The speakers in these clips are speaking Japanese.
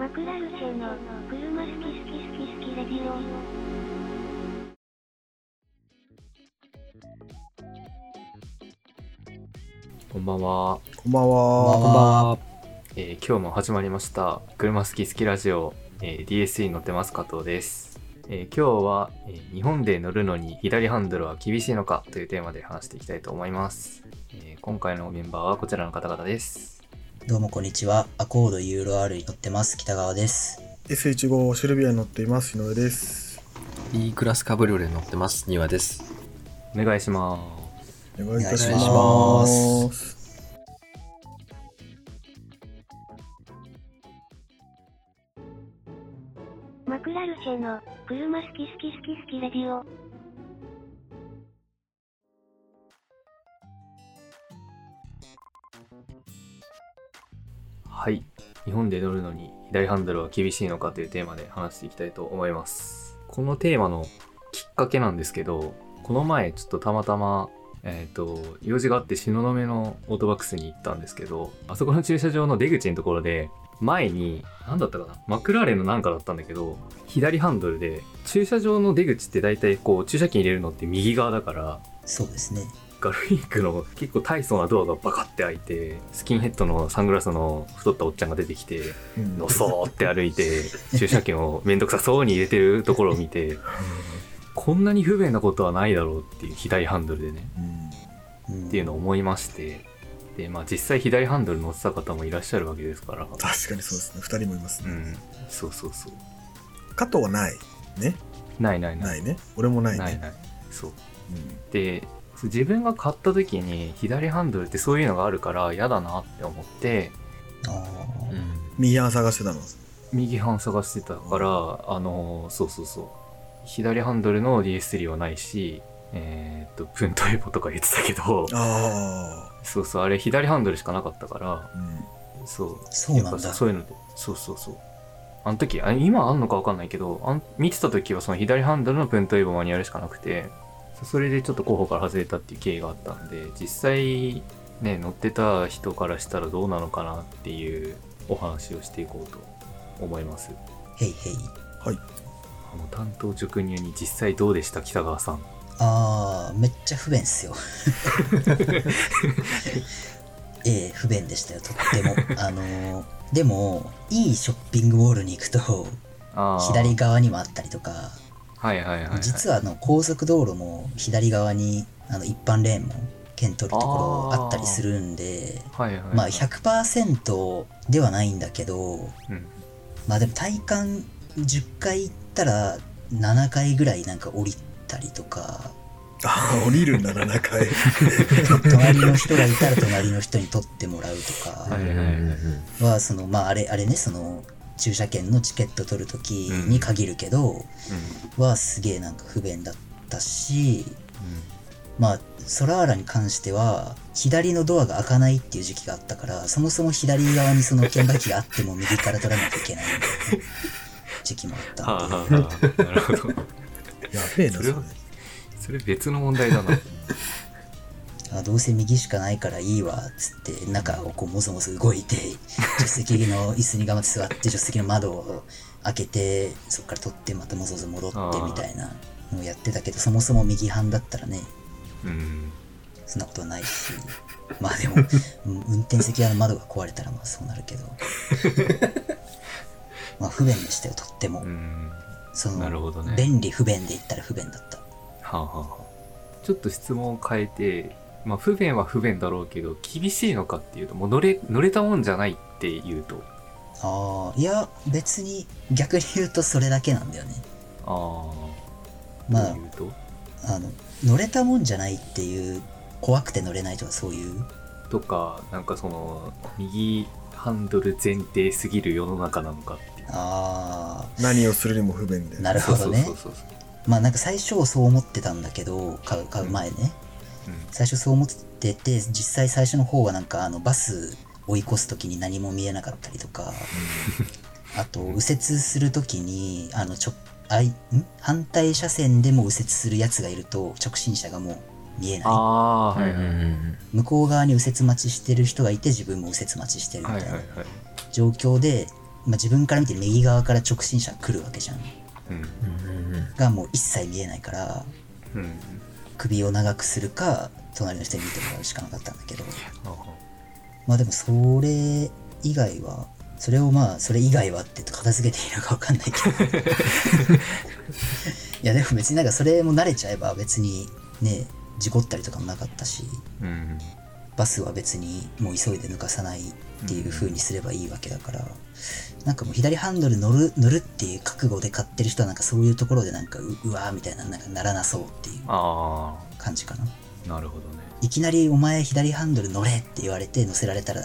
マクラルチェの車好き好き好き好きレディオ。こんばんは、こんばんこんばんは。は。えー今日も始まりました。車好き好きラジオ、えー DSE に乗ってます加藤です、えー今日は、えー日本で乗るのに左ハンドルは厳しいのかというテーマで話していきたいと思います、えー今回のメンバーはこちらの方々ですどうもこんにちは。アコードユーロ R に乗ってます。北川です。S15 シルビアに乗っています。井上です。B クラスカブリオレに乗ってます。庭です。お願いしまお願いいたしお願いしま。ますマクラルチェの車好き好き好き好きレディオはい日本で乗るのに左ハンドルは厳しいのかというテーマで話していきたいと思いますこのテーマのきっかけなんですけどこの前ちょっとたまたまえっ、と用事があって東雲のオートバックスに行ったんですけどあそこの駐車場の出口のところで前に何だったかなマクラーレンのなんかだったんだけど左ハンドルで駐車場の出口って大体こう駐車機に入れるのって右側だからそうですね。ガルフィンクの結構大層なドアがバカって開いてスキンヘッドのサングラスの太ったおっちゃんが出てきてうんのそーって歩いて駐車券をめんどくさそうに入れてるところを見てこんなに不便なことはないだろうっていう左ハンドルでねうん、っていうのを思いましてでまあ実際左ハンドル乗ってた方もいらっしゃるわけですから確かにそうですね。二人もいますね。うんそうそうそう加藤はない。ね。ないないないないね。俺もないね。ないないそううんで自分が買った時に左ハンドルってそういうのがあるから嫌だなって思って。あー。右半探してたの？右半探してたからあのそうそうそう。左ハンドルの DS3 はないしえーっとプントエボとか言ってたけど。あそうそうあれ左ハンドルしかなかったから。あ。うん。そう。そうなんだ。そういうのでそうそうそう。あの時あ今あんのか分かんないけどあん見てた時はその左ハンドルのプントエボマニュアルしかなくてそそれでちょっと候補から外れたっていう経緯があったんで実際ね乗ってた人からしたらどうなのかなっていうお話をしていこうと思いますへいへい。はい。あの担当直入に実際どうでした？北川さんあー、めっちゃ不便っすよ。ええ不便でしたよ、とっても。あのーでも、いいショッピングモールに行くと、左側にもあったりとか、はいはいはい、はい、実はあの高速道路も左側にあの一般レーンも県取るところあったりするんで、はいはいはい。まあ100%ではないんだけど、うん。まあでも体感10回行ったら7回ぐらいなんか降りたりとか、ああ、降りるんだな、中へ。隣の人がいたら隣の人に取ってもらうとか。はいはいはい。は、そのまああれ、あれね、その駐車券のチケット取るときに限るけど、はすげえなんか不便だったし、まあ、ソラーラに関しては、左のドアが開かないっていう時期があったから、そもそも左側にその券売機があっても右から取らなきゃいけない 時期もあったはあ、んで、はあはあ、なるほど。やべえな、それ。それ別の問題だな あどうせ右しかないからいいわ、つって中をこうもそもそ動いて、助手席の椅子に頑張って座って、助手席の窓を開けて、そこから取ってまたもそもそ戻ってみたいなのをやってたけど、そもそも右半だったらね、うんそんなことはないし。まあでも、うん運転席側の窓が壊れたらまあそうなるけど。まあ不便でしたよ、とっても。うんその、なるほどね便利不便で言ったら不便だった。はあ、はあはあ、ちょっと質問を変えて、まあ、不便は不便だろうけど厳しいのかっていうともう乗れ乗れたもんじゃないっていうとああ、いや、別に逆に言うとそれだけなんだよね。ああまああの、乗れたもんじゃないっていう、怖くて乗れないとかそういう？とかなんかその右ハンドル前提すぎる世の中なのかっていうあ何をするにも不便で。あ、なるほどねそう。そうそうまあなんか最初そう思ってたんだけど、買う、買う前ね。そう、最初そう思ってて実際最初の方はなんかあのバス追い越す時に何も見えなかったりとか あと右折する時にあのちょあいん？反対車線でも右折するやつがいると直進車がもう見えうん、なああーはいはい、い向こう側に右折待ちしてる人がいて自分も右折待ちしてるみたいな。状況でまあ、自分から見て右側から直進車来るわけじゃん。うんうんうん。がもう一切見えないからうん首を長くするか隣の人に見てもらうしかなかったんだけど。あまあでもそれ以外はそれをまあそれ以外はって片付けていいのか分かんないけど。いやでも別になんかそれも慣れちゃえば別にね事故ったりとかもなかったし。うん。バスは別にもう急いで抜かさないっていう風にすればいいわけだから、なんかもう左ハンドル乗る乗るっていう覚悟で買ってる人はなんかそういうところでなんかううわーみたいななんかならなそうっていうあ感じかな。あなるほどね。いきなりお前左ハンドル乗れって言われて乗せられたら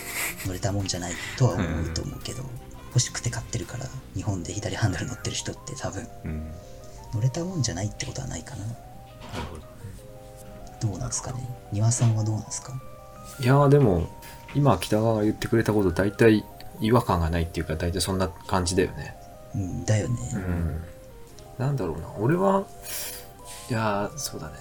乗れたもんじゃないとは思うと思うけど、欲しくて買ってるから日本で左ハンドル乗ってる人って多分うん。乗れたもんじゃないってことはないかな。なるほどどうなんですかね？庭さんはどうなんですか？いやーでも今北川が言ってくれたこと大体違和感がないっていうか大体そんな感じだよね。うんだよね、うん。なんだろうな俺はいやーそうだね。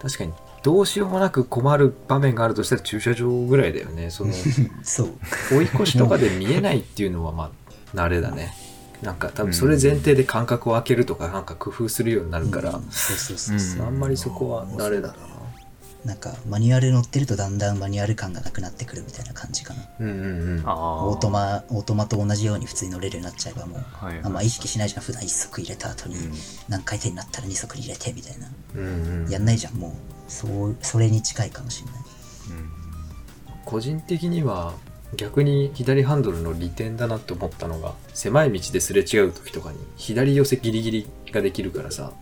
確かにどうしようもなく困る場面があるとしたら駐車場ぐらいだよね。その そう。追い越しとかで見えないっていうのはまあ慣れだね。なんか多分それ前提で間隔を空けるとかなんか工夫するようになるから、うん。そうそうそうそう、あんまりそこは慣れだななんかマニュアル乗ってるとだんだんマニュアル感がなくなってくるみたいな感じかな。うんうんうん。ああオートマオートマと同じように普通に乗れるようになっちゃえばもう、はい。はいあんま意識しないじゃん普段1足入れた後にうん。何回転になったら2足入れてみたいな。うんうん。やんないじゃんもう。そうそれに近いかもしれない。個人的には逆に左ハンドルの利点だなって思ったのが狭い道ですれ違う時とかに左寄せギリギリができるからさ。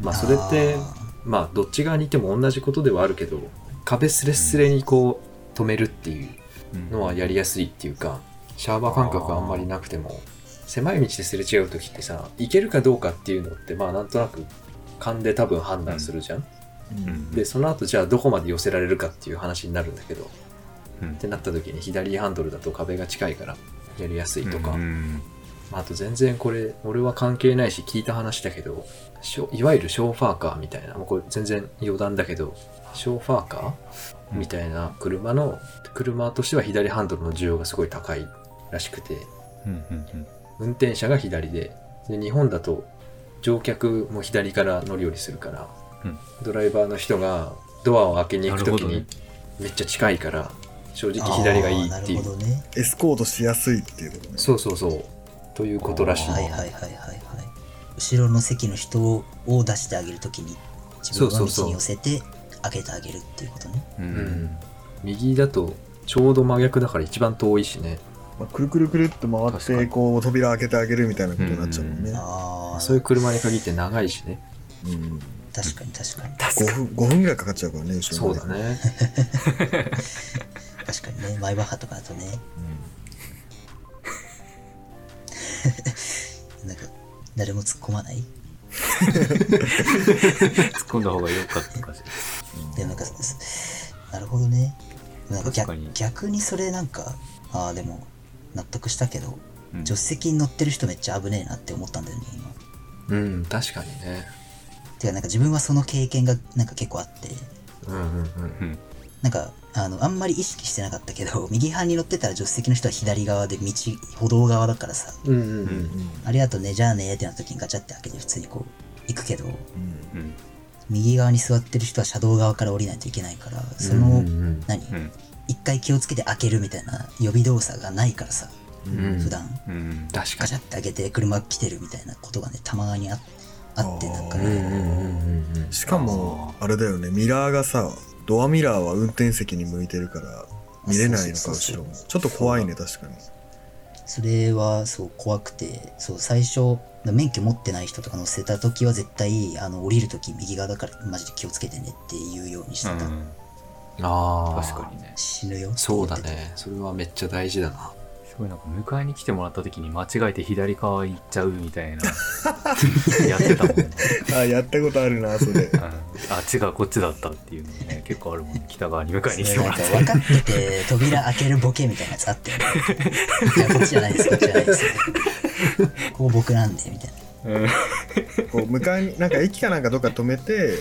まあそれってあまあどっち側にいても同じことではあるけど壁すれすれにこう止めるっていううんのはやりやすいっていうかシャーバー感覚があんまりなくても狭い道ですれ違う時ってさ行けるかどうかっていうのってまあなんとなく勘で多分判断するじゃん、うん。でその後じゃあどこまで寄せられるかっていう話になるんだけどうん。ってなった時に左ハンドルだと壁が近いからやりやすいとか、うん。まああと全然これ俺は関係ないし聞いた話だけどいわゆるショーファーカーみたいな。もうこれ全然余談だけどショーファーカー？うん。みたいな車の車としては左ハンドルの需要がすごい高いらしくて。うんうんうん。運転者が左で。で日本だと乗客も左から乗り降りするから、うん。ドライバーの人がドアを開けに行く時にめっちゃ近いから正ー直左がいいっていう。エスコートしやすいっていうことね。そうそうそう。ということらしい。はいはいはいはいはい後ろの席の人を出してあげるときに自分の道に寄せて開けてあげるっていうことね。ううん。ん、右だとちょうど真逆だから一番遠いしね。まあ、くるくるくるって回ってこう扉開けてあげるみたいなことになっちゃうもんね、ああそういう車に限って長いしね。うん。確かに確かに。5分 ,5 分ぐらいかかっちゃうからね後ろそうだね。確かにね。マイバッハとかだとね。なんか誰も突っ込まない。突っ込んだ方が良かったかしでもなんかすなるほどね。なんか逆確かに。逆にそれなんかああでも納得したけどら、うん。助手席に乗ってる人めっちゃ危ねえなって思ったんだよね今。うん確かにね。てかなんか自分はその経験がなんか結構あって。うんうんうんうん。なんかあのあんまり意識してなかったけど 右派に乗ってたら助手席の人は左側で道歩道側だからさ。うんうんううん。んありがとうねじゃあねってなった時にガチャって開けて普通にこう行くけどうん。うん。右側に座ってる人は車道側から降りないといけないからその、うんうん何？うん。一回気をつけて開けるみたいな予備動作がないからさうん。普段。うん。確かガチャって開けて車来てるみたいなことがねたまにああってなんかにうんうんねうんうん。しかもあれだよねミラーがさドアミラーは運転席に向いてるから見れないのか後ろもちょっと怖いね確かに。それはそう怖くてそう最初免許持ってない人とか乗せた時は絶対あの降りる時右側だからマジで気をつけてねっていうようにしてた、うん。ああ確かにね。死ぬよそうだね。それはめっちゃ大事だなすごいなんか迎えに来てもらった時に間違えて左側行っちゃうみたいな。やってたもんね、あやったことあるなそれ。うん、あ違うこっちだったっていうのもね結構あるもんね。北側に迎えに来てもらってなんか分かってて扉開けるボケみたいなやつあったよね。いやこっちじゃないですこっちじゃないです。ここ僕なんでみたいな。うん。こう迎えになんか駅かなんかどっか止めて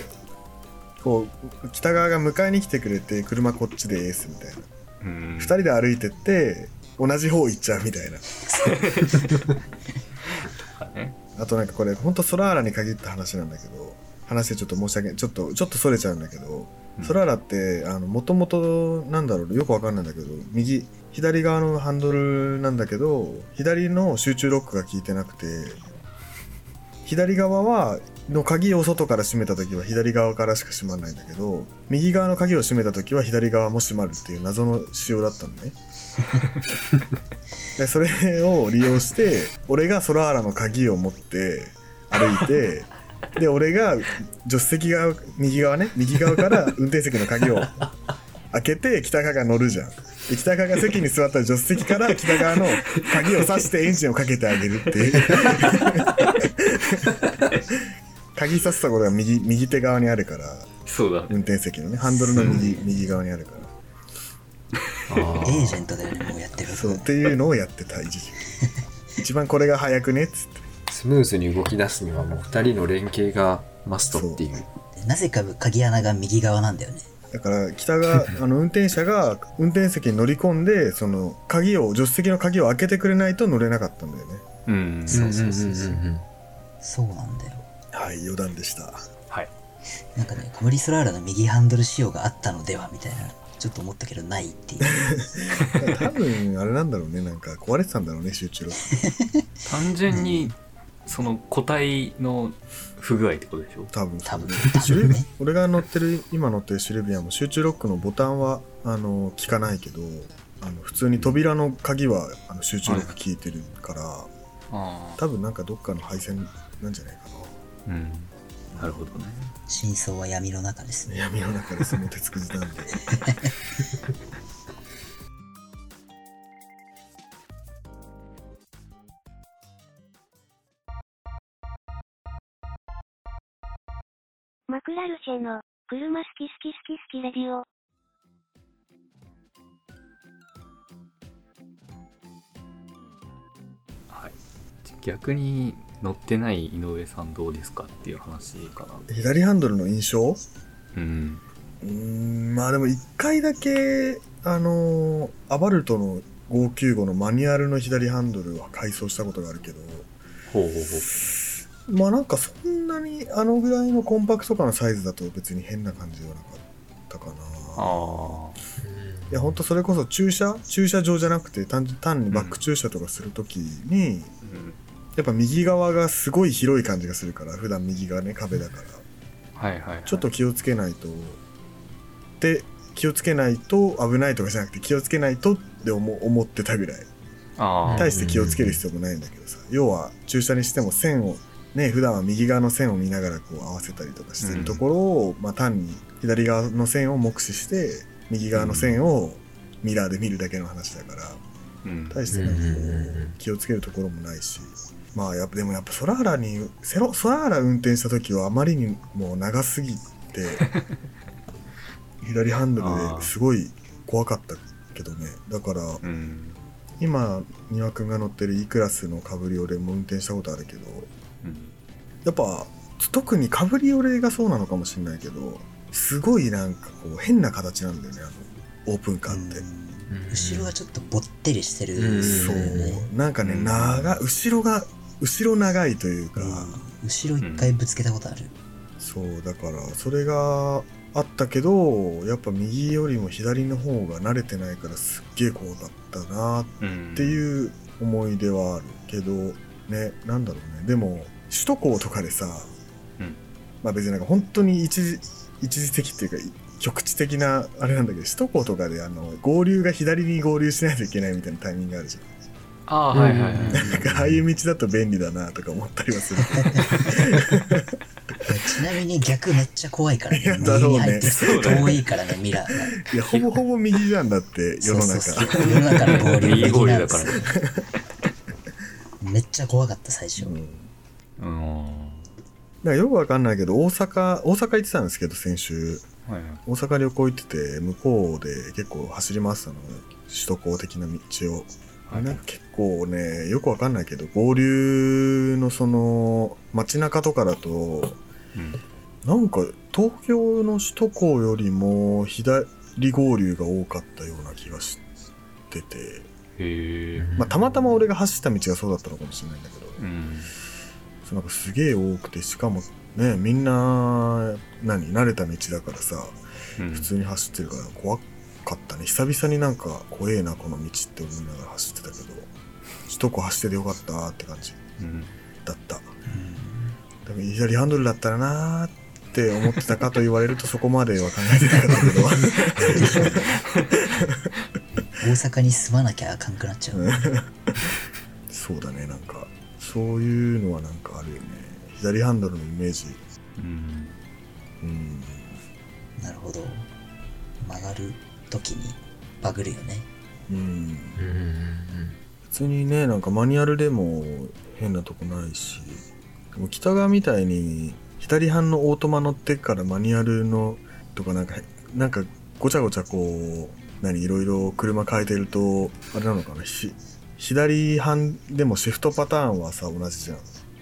こう北側が迎えに来てくれて車こっちですみたいな。うん。2人で歩いてってこ同じ方行っちゃうみたいな。ね。あとなんかこれ本当ソラーラに限った話なんだけど話でちょっと申し訳ないちょっとちょっとそれちゃうんだけど、うん。ソラーラってもともとなんだろうよくわかんないんだけど右左側のハンドルなんだけど左の集中ロックが効いてなくて左側はの鍵を外から閉めた時は左側からしか閉まらないんだけど右側の鍵を閉めた時は左側も閉まるっていう謎の仕様だったのね でそれを利用して俺がソラーラの鍵を持って歩いてで俺が助手席側右側ね右側から運転席の鍵を開けて北川が乗るじゃん。で北川が席に座ったら助手席から北側の鍵を刺してエンジンをかけてあげるっていう。鍵刺したことが右右手側にあるからそうだね。運転席のねハンドルの右右側にあるから。あ エージェントだよねもうやってる。そうっていうのをやってた一時。一番これが早くねっつって。スムーズに動き出すにはもう2人の連携がマストっていう。なぜか鍵穴が右側なんだよね。だから北が あの運転者が運転席に乗り込んでその鍵を助手席の鍵を開けてくれないと乗れなかったんだよね。うん。そうそうそうそう。うんうんうんうんそうなんだよ。はい余談でした。はい。なんかねカムリソラーラの右ハンドル仕様があったのではみたいなちょっと思ったけどないっていう。多分あれなんだろうねなんか壊れてたんだろうね集中力。単純にその個体の不具合ってことでしょ？多分。多分。シル多分ね俺が乗ってる今乗ってるシルビアも集中ロックのボタンはあの効かないけどあの普通に扉の鍵はあの集中ロック効いてるから、あ多分なんかどっかの配線なんじゃないかあうん。なるほどね真相は闇の中ですなね。闇の中でその鉄くずなんで。マクラルシェの、車好き好き好き好きレディオ。はい。逆に乗ってない井上さんどうですかっていう話かな。左ハンドルの印象？うん。うーんまあでも一回だけあのーアバルトの595のマニュアルの左ハンドルは改装したことがあるけど。ほうほうほう。まあなんかそんなにあのぐらいのコンパクト感のサイズだと別に変な感じではなかったかな。あいやほんとそれこそ駐車駐車場じゃなくて単単にバック駐車とかするときに、あうんやっぱ右側がすごい広い感じがするから普段右がね壁だから。はいはい、はい、ちょっと気をつけないと。で気をつけないと危ないとかじゃなくて気をつけないとって思思ってたぐらい。ああ大して気をつける必要もないんだけどさ。要は駐車にしても線をね普段は右側の線を見ながらこう合わせたりとかしてるところを、まあ、単に左側の線を目視して右側の線をミラーで見るだけの話だから。うん。大してなんかこう気をつけるところもないしまあやっぱでもやっぱソラーラにセロソラーラ運転した時はあまりにもう長すぎて 左ハンドルですごい怖かったけどね。だからうん。今丹羽君が乗ってる E クラスのカブリオレも運転したことあるけどうん。やっぱ特にカブリオレがそうなのかもしれないけどすごいなんかこう変な形なんだよねあのオープンカーって。後ろがちょっとぼってりしてる。うん。そう。ねなんかねうん。長後ろが後ろ長いというか、後ろ一回ぶつけたことある、そうだからそれがあったけどやっぱ右よりも左の方が慣れてないからすっげえ怖かったなうんっていう思い出はあるけどねなんだろうね。でも首都高とかでさ、うん。まあ別になんか本当に一時一時的っていうか局地的なあれなんだけど首都高とかであの合流が左に合流しないといけないみたいなタイミングがあるじゃんああはいはいはい、うんなんかああいう道だと便利だなとか思ったりはする。ちなみに逆めっちゃ怖いからいやねだろうね。右に入ってそうだね。遠いからねミラーが。いやほぼほぼ右じゃんだって 世の中そうそうそう。世の中の合流右合流右なんですよだからね めっちゃ怖かった最初、うん。うん。だからよくわかんないけど大阪大阪行ってたんですけど先週。はいはい。大阪旅行行ってて向こうで結構走り回ってたの。首都高的な道を。はい。なんか結構ねよくわかんないけど合流のその街中とかだとうん。なんか東京の首都高よりも左合流が多かったような気がしてて。まあ、たまたま俺が走った道がそうだったのかもしれないんだけど、うん。そうなんかすげえ多くてしかもねみんな何慣れた道だからさうん。普通に走ってるから怖かったね。久々になんか怖えなこの道って思いながら走ってたけど首都高走っててよかったって感じうん。だった。だから左ハンドルだったらなーって思ってたかと言われるとそこまでは考えてなかったけど。大阪に住まなきゃあかんくなっちゃう。そうだねなんか。そういうのはなんかあるよね。左ハンドルのイメージ。うん。うん。なるほど。曲がる時にバグるよね。うんうん通にねなんかマニュアルでも変なとこないしでも北川みたいに左半のオートマ乗ってからマニュアルのとかなんかなんかごちゃごちゃこう何いろいろ車変えてるとあれなのかなひ左半でもシフトパターンはさ同じじゃん。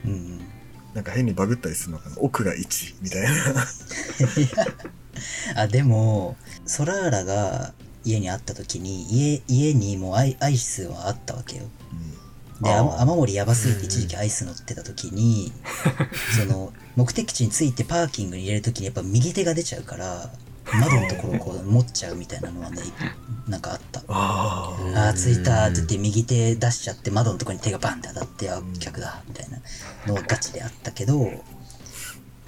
うんうん。なんか変にバグったりするのかな。奥が1みたいな。あ、でも、ソラーラが家にあった時に、家、家にもうアイアイスはあったわけよ。で、あー。あ雨漏りやばすぎて一時期アイス乗ってた時に、その、目的地に着いてパーキングに入れる時にやっぱ右手が出ちゃうから、窓のところをこう持っちゃうみたいなのはね、なんかあった。あうんああ、着いたって言って右手出しちゃって窓のところに手がバンって当たって、あ、客だ、みたいなのがガチであったけど、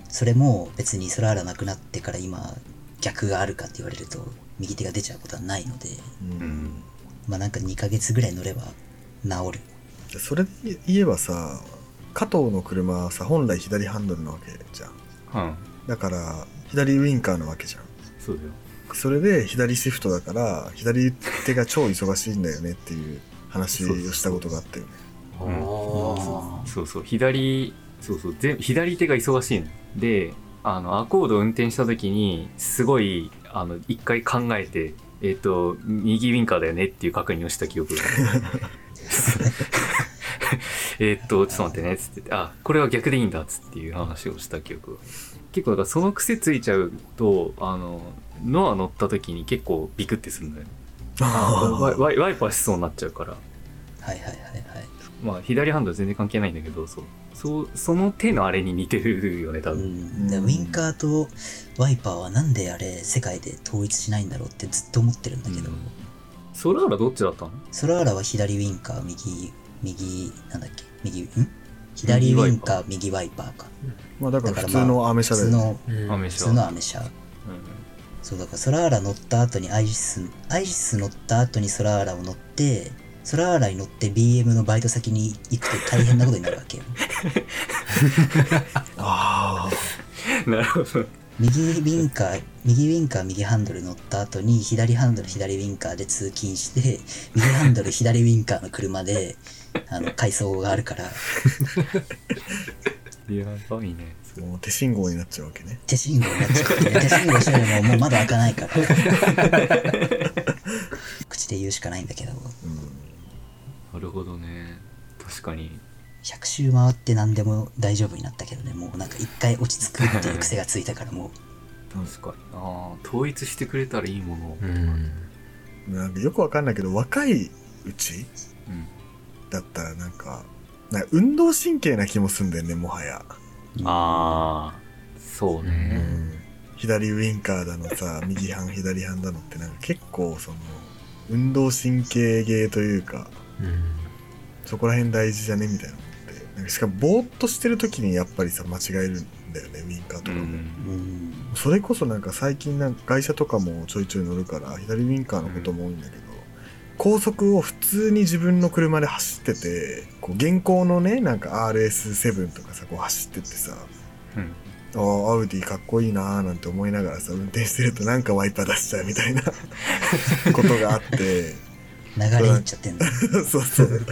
それも別にソラーラなくなってから今、逆があるかって言われると、右手が出ちゃうことはないので、ー、う、うん。んまあなんか2ヶ月ぐらい乗れば治る。でそれで言えばさ加藤の車はさ本来左ハンドルなわけじゃん。うん。だから左ウインカーなわけじゃん。そうだよ。それで左シフトだから左手が超忙しいんだよねっていう話をしたことがあったよね。うん。あそうそう。左そうそう。全左手が忙しいの。であのアコード運転した時にすごいあの一回考えてえっ、と右ウインカーだよねっていう確認をした記憶が。えっとちょっと待ってねっつってあこれは逆でいいんだっつっていう話をした記憶が。結構だからその癖ついちゃうとあのノア乗った時に結構ビクってするんだよ ワイワイパーしそうになっちゃうから。はいはいはいはい。まあ左ハンドル全然関係ないんだけどそう。そうその手のあれに似てるよね多う分、ん、でウインカーとワイパーはなんであれ世界で統一しないんだろうってずっと思ってるんだけど、うん。ソラーラどっちだったの？ソラーラは左ウインカー、右、右、なんだっけ、右、ん？左ウインカー、右ワイパーか。まあだから普通のアメ車だよね、普通の、うん。アメ車。普通のアメ車。そうだからソラーラ乗った後にアイシス、アイシス乗った後にソラーラを乗って、ソラーラに乗って BM のバイト先に行くと大変なことになるわけよ。あなるほど右ウインカー、右ウインカー、右ハンドル乗った後に左ハンドル、左ウインカーで通勤して、右ハンドル、左ウインカーの車で、あの、階層があるから、やばいね。あもう手信号になっちゃうわけね。手信号になっちゃって、手信号してももう窓開かないから。口で言うしかないんだけど、うん。なるほどね。確かに。100周回って何でも大丈夫になったけどね、もうなんか一回落ち着くっていう癖がついたからも 確かに。ああ統一してくれたらいいもの。をうん。なんかよくわかんないけど若いうちうんだったらなんかなんか運動神経な気もすんだよねもはや、う、ああそうね。左ウインカーだのさ 右半左半だのってなんか結構その運動神経ゲーというかうんそこら辺大事じゃねみたいな思って。なんかしかもぼーっとしてる時にやっぱりさ間違えるんだよねウインカーとかも、うん。うん、それこそなんか最近なんか会社とかもちょいちょい乗るから左ウインカーのことも多いんだけど、高速を普通に自分の車で走っててこう現行のねなんか RS7 とかさこう走ってってさうん。ああアウディかっこいいなーなんて思いながらさ運転してるとなんかワイパー出しちゃうみたいな ことがあって流れいっちゃってんだ。そうそう。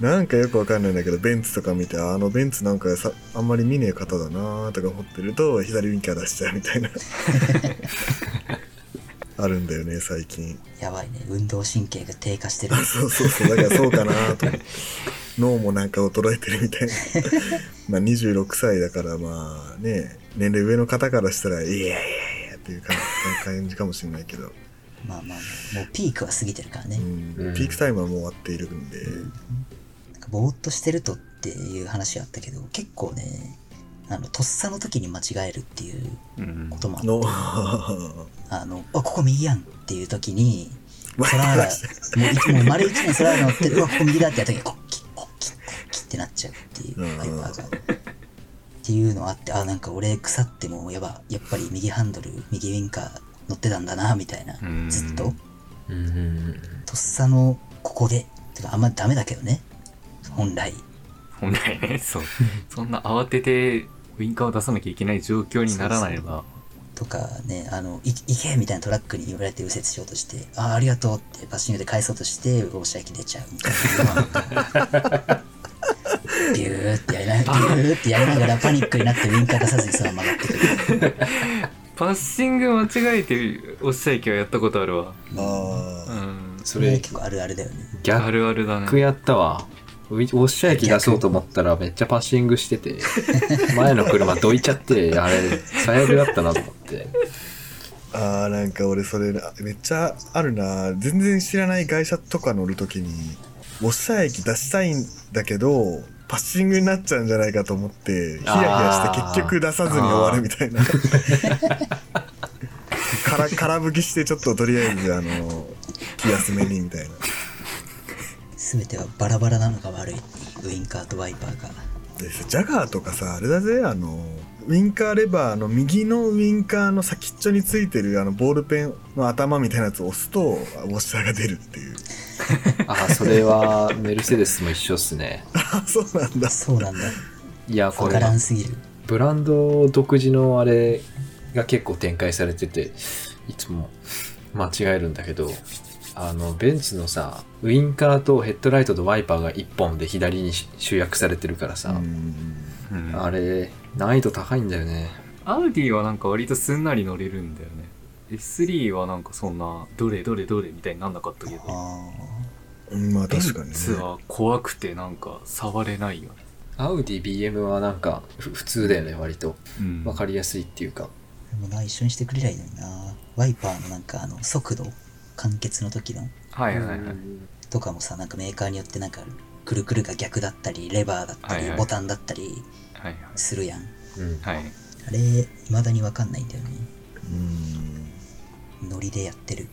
なんかよくわかんないんだけどベンツとか見てああのベンツなんかさあんまり見ねえ方だなーとか思ってると左ウインカー出しちゃうみたいな。あるんだよね最近。やばいね、運動神経が低下してる。そうそうそう。だからそうかなと。思って脳もなんか衰えてるみたいな。まあ26歳だからまあね年齢上の方からしたらいやいやいやっていう感感じかもしれないけどまあまあまあもうピークは過ぎてるからね、うん。うん。ピークタイムはもう終わっているんで、なんかぼーっとしてるとっていう話があったけど結構ねあのとっさの時に間違えるっていううん。こともあって。の あのあここ右やんっていう時にわソラーラかりましたもう一もう丸一年ソラーラ乗ってうわここ右だってやった時にコッキッコッキッコッキッってなっちゃうっていううん。ワイパーが。っていうのあってあなんか俺腐ってもやばやっぱり右ハンドル右ウインカー乗ってたんだなみたいな。うん。ずっと。とっさのここで。てかあんまダメだけどね。本来。本来ね。そう。そんな慌ててウインカーを出さなきゃいけない状況にならないのがとかねあのい行けみたいなトラックに言われて右折しようとしてあありがとうってパッシングで返そうとして放射液出ちゃうみたいな。ビューってやりなビューってやりながらパニックになってウインカー出さずにそのまま曲がってくるパッシング間違えておっしゃいきはやったことあるわ。あうあ、ん。これそれ結構あるあるだよね。あ逆るあるだね。やったわ。ウィウォッシャー液出そうと思ったらめっちゃパッシングしてて 前の車どいちゃってあれ最悪だったなと思って。あーなんか俺それめっちゃあるな。全然知らない会社とか乗るときにウォッシャー液出したいんだけどパッシングになっちゃうんじゃないかと思ってヒヤヒヤして結局出さずに終わるみたいな。から空吹きしてちょっととりあえずあの気休めにみたいな。全てはバラバラなのが悪い。ウインカーとワイパーがでジャガーとかさあれだぜあのウインカーレバーの右のウインカーの先っちょについてるあのボールペンの頭みたいなやつを押すとウォッシャーが出るっていうあそれはメルセデスも一緒っすね。あそうなんだ。そうなんだ。いやこれわからんすぎる。ブランド独自のあれが結構展開されてていつも間違えるんだけどあのベンツのさウインカーとヘッドライトとワイパーが1本で左に集約されてるからさ、うんうん。あれ難易度高いんだよね。アウディはなんか割とすんなり乗れるんだよね S3 はなんかそんなどれどれどれみたいになんなかったけど。あうんまあベ確かにね。は怖くてなんか触れないよね。アウディ BM はなんかふ普通だよね割と。うん。分かりやすいっていうか。あもうな一緒にしてくれりゃいいのにな。ワイパーのなんかあの速度完結の時の。はいはいはい。とかもさなんかメーカーによってなんかくるくるが逆だったりレバーだったり、はいはい。ボタンだったりはい。するやん。うん。はい。あれ未だにわかんないんだよね。うんノリでやってる。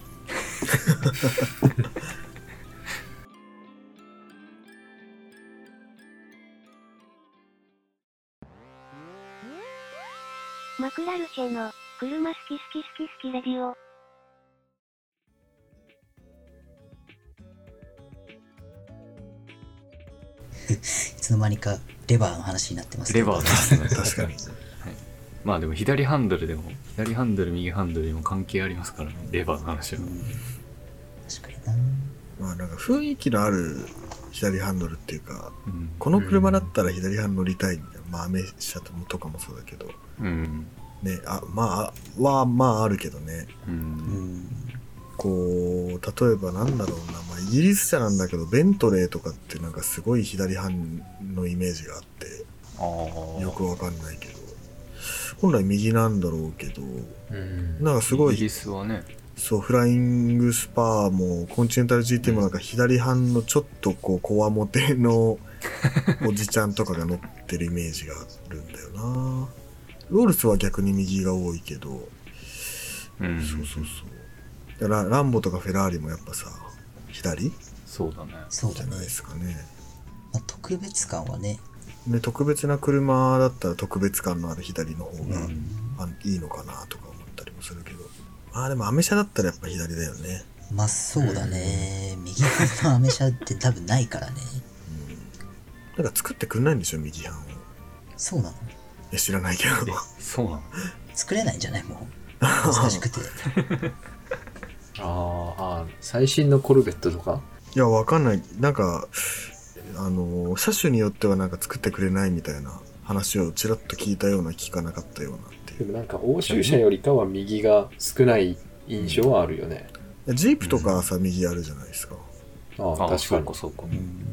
マクラルチェの車好き好き好き好きレディオ。いつの間にかレバーの話になってますけどレバーですね。確かにまあでも左ハンドルでも左ハンドル右ハンドルでも関係ありますからねレバーの話は。うん確かにな。まあなんか雰囲気のある左ハンドルっていうかうん。この車だったら左ハンドル乗りたいみたいなまあアメ車とかもそうだけど。うん。ねあまあはまああるけどね。ううん。んこう例えばなんだろうな、まあ、イギリス車なんだけどベントレーとかってなんかすごい左半のイメージがあってよくわかんないけど本来右なんだろうけどうん。なんかすごいイギリスはね。そうフライングスパーもコンチネンタル GT もなんか左半のちょっとこうこわもての おじちゃんとかが乗ってるイメージがあるんだよな。ロールスは逆に右が多いけど、うん。そうそうそう。だからランボとかフェラーリもやっぱさ左？そうだね。そうじゃないですかね。まあ、特別感はね、で特別な車だったら特別感のある左の方うが、ん、あいいのかなとか思ったりもするけど。まあでもアメ車だったらやっぱ左だよね。まあそうだね、右半のアメ車って多分ないからね。うん。なんか作ってくんないんでしょ右半を。いそうなの？や知らないけど。えそうなの？作れないんじゃない？もう。難しくて。あーあー最新のコルベットとか？いやわかんない。なんかあの車種によってはなんか作ってくれないみたいな話をちらっと聞いたような聞かなかったようなっていう。でもなんか欧州車よりかは右が少ない印象はあるよね、ジープとかはさ右あるじゃないですか。あああ確かに。そうかそうか。うん。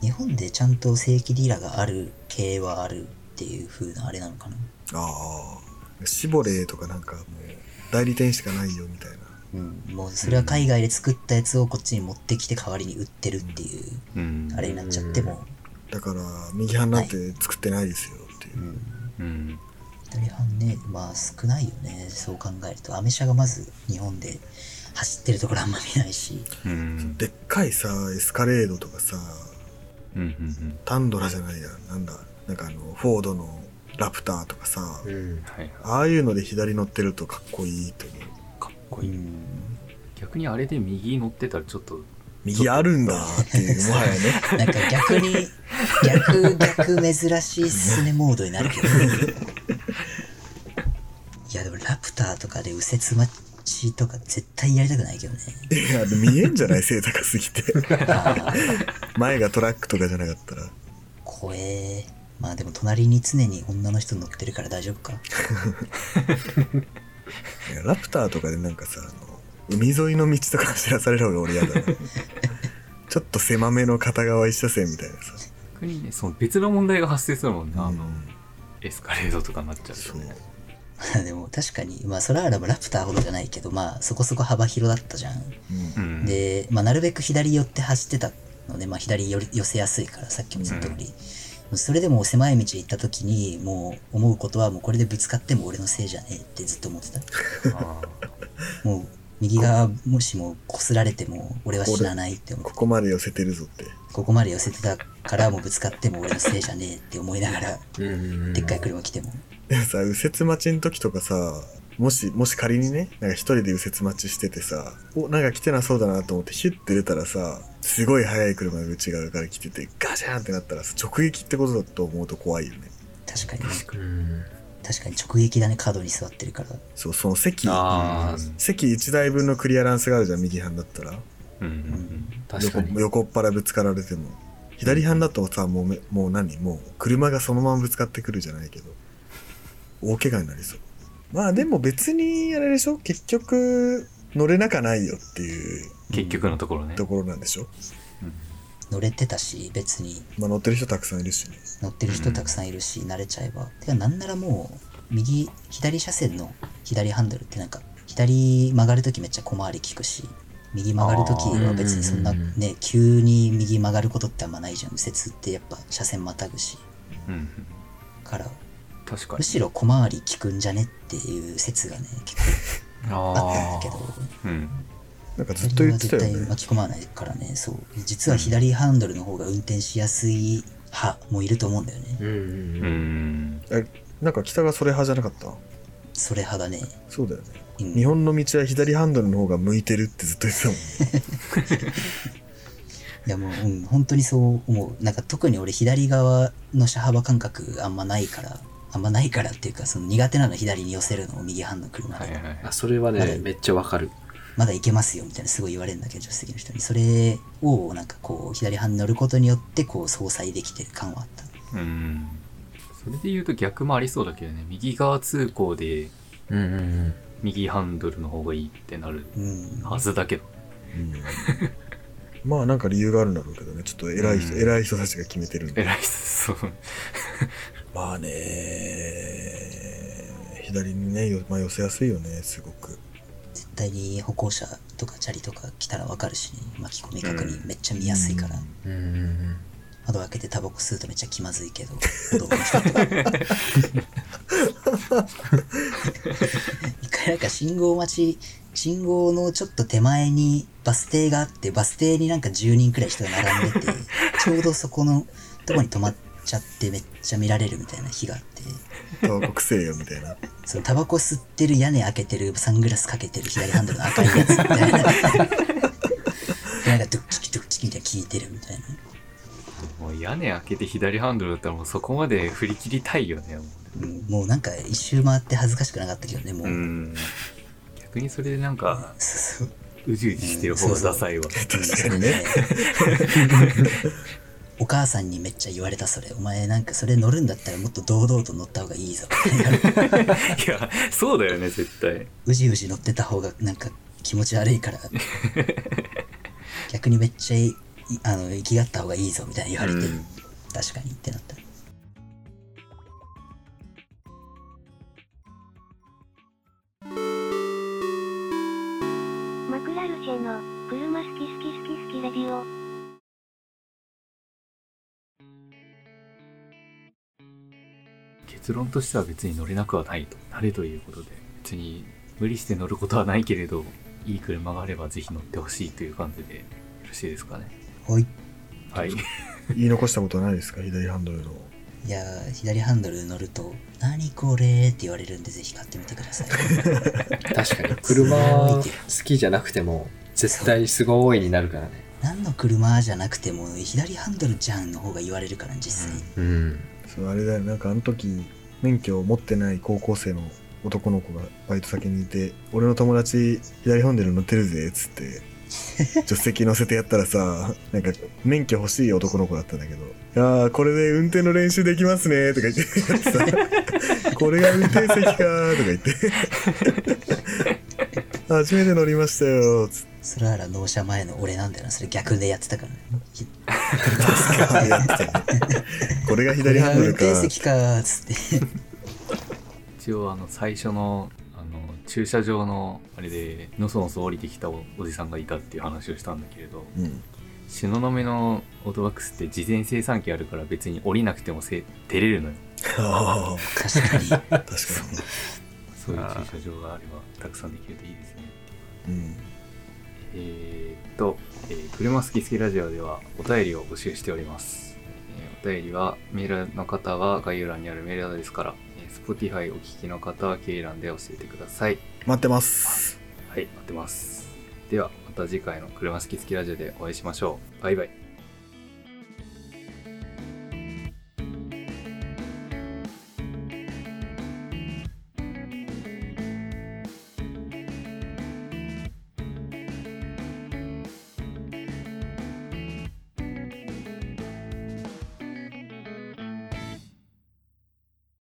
日本でちゃんと正規ディーラーがある系はあるっていう風なあれなのかな。ああ。シボレーとかなんかもう代理店しかないよみたいなうん、もうそれは海外で作ったやつをこっちに持ってきて代わりに売ってるっていううん。あれになっちゃっても、だから右半なんて作ってないですよっていう。う、ん、うん。左半ねまあ少ないよねそう考えると。アメ車がまず日本で走ってるところあんま見ないし。うん。でっかいさエスカレードとかさうんうん。タンドラじゃないや。なんだなんかあのフォードのラプターとかさ、うん。はいはい。ああいうので左乗ってるとかっこいいと思うこいい、うん。逆にあれで右乗ってたらちょっと右あるんだっていうもはやね。なんか逆に 逆逆珍しいっすねモードになるけど いやでもラプターとかで右折待ちとか絶対やりたくないけどね。いや見えんじゃない背高すぎて。前がトラックとかじゃなかったら。怖え。まあでも隣に常に女の人乗ってるから大丈夫かラプターとかでなんかさあの海沿いの道とか走らされる方が俺嫌だな。ちょっと狭めの片側一車線みたいなさ。逆にねその別の問題が発生するもんね、あのうん。エスカレードとかになっちゃうそう。とねでも確かにまあソラーラもラプターほどじゃないけどまあそこそこ幅広だったじゃん。うん。うん。で、まあ、なるべく左寄って走ってたので、まあ、左寄り寄せやすいからさっきも言った通り、それでも狭い道行った時にもう思うことはもうこれでぶつかっても俺のせいじゃねえってずっと思ってた。あもう右側もしも擦られても俺は死なないって思ってここまで寄せてるぞって。ここまで寄せてたからもうぶつかっても俺のせいじゃねえって思いながらでっかい車来ても。でもさ右折待ちの時とかさもしもし仮にねなんか一人で右折待ちしててさおなんか来てなそうだなと思ってヒュッて出たらさすごい速い車が内側から来ててガシャンってなったらさ直撃ってことだと思うと怖いよね。確かに。ねうん。確かに直撃だね。角に座ってるから。そうその席席1台分のクリアランスがあるじゃん右半だったら。ーうんうん。確かに。横横っ腹ぶつかられても。左半だとさもうめもう何？もう車がそのままぶつかってくるじゃないけど。大怪我になりそうまあでも別にあれでしょ？結局乗れなかないよっていう結局のところね。ところなんでしょ、乗れてたし別に。まあ、乗ってる人たくさんいるしね。乗ってる人たくさんいるし、慣れちゃえば。てかなんならもう右左車線の左ハンドルってなんか左曲がるときめっちゃ小回り効くし右曲がるときは別にそんなうんうんうん。ね急に右曲がることってあんまないじゃん。右折ってやっぱ車線またぐし。うんうん。から確かに。むしろ小回り効くんじゃねっていう説がね 結構あったんだあけど。うん。なんかずっと言ってたよ左は絶対ね巻き込まないからねそう。実は左ハンドルの方が運転しやすい派もいると思うんだよね。あうんうん。なんか北がそれ派じゃなかった？それ派だね、そうだよね。うん。日本の道は左ハンドルの方が向いてるってずっと言ってたもん いやもう、うん、本当にそう思う。なんか特に俺左側の車幅感覚あんまないから、あんまないからっていうか、その苦手なの左に寄せるのを右半の車で、はいはいはい。あそれはまだねめっちゃわかる。まだいけますよみたいなすごい言われるんだけど、助手席の人に。それをなんかこう、左半に乗ることによってこう、相殺できてる感はあった。うん。それで言うと逆もありそうだけどね右側通行でうんうんうん。右ハンドルの方がいいってなるうん。はずだけど。まあなんか理由があるんだろうけどね。ちょっと偉い人、うん。偉い人たちが決めてるんで偉いっすそうまあね左にね、よまあ、寄せやすいよねすごく絶対に歩行者とかチャリとか来たらわかるしね、巻き込み確認めっちゃ見やすいから。うんうんうん窓開けてタバコ吸うとめっちゃ気まずいけど。一回なんか信号待ち、信号のちょっと手前にバス停があって、バス停になんか10人くらい人が並んでて、ちょうどそこのとこに止まっちゃってめっちゃ見られるみたいな日があって、タバコくせえよみたいな。そのタバコ吸ってる屋根開けてるサングラスかけてる左ハンドルの赤いやつみたいな。で なんかドゥッチキドゥッチキみたいな聞いてるみたいな。もう屋根開けて左ハンドルだったらもうそこまで振り切りたいよねもう。なんか一周回って恥ずかしくなかったけどね、もう。ううん。逆にそれでなんかうじうじしてる方がダサいわ。確かにねお母さんにめっちゃ言われたそれ。お前なんかそれ乗るんだったらもっと堂々と乗った方がいいぞ。いやそうだよね絶対。うじうじ乗ってた方がなんか気持ち悪いから。逆にめっちゃいあの生きがった方がいいぞみたいに言われて、うん、確かにってなった。マクラルシェの車好き好き好き好きレディオ結論としては別に乗れなくはないと。慣れということで、別に無理して乗ることはないけれど、いい車があればぜひ乗ってほしいという感じでよろしいですかね？はい。はい。言い残したことはないですか？左ハンドルの。いやー、左ハンドル乗ると、何これって言われるんで、ぜひ買ってみてください。確かに車好きじゃなくても絶対すごいになるからね何の車じゃなくても、左ハンドルじゃんの方が言われるから、実際。うんそう、あれだよ。なんかあの時、免許を持ってない高校生の男の子がバイト先にいて、俺の友達左ハンドル乗ってるぜ、つって。助手席乗せてやったらさ、なんか免許欲しい男の子だったんだけど、いやーこれで運転の練習できますねとか言ってさ、これが運転席かーとか言って、初めて乗りましたよ、つって。それなら納車前の俺なんだよな。それ逆でやってたからね。ひやってたねこれが左ハンドルか。転席かつって。一応あの最初のあの駐車場のあれでのそのそ降りてきたおおじさんがいたっていう話をしたんだけれどうん。東雲のオートバックスって事前生産機あるから別に降りなくてもせ出れるのよあ確かに。あ、確かそういう駐車場があれば たくさんできるといいですねに。うん。えーっと、えー車好き好きラジオではお便りを募集しております。えーお便りはメールの方は概要欄にあるメールアドレスから、えー Spotify お聞きの方は経由欄で教えてください。待ってます。はい、待ってます。では、また次回の車好き好きラジオでお会いしましょう。バイバイ。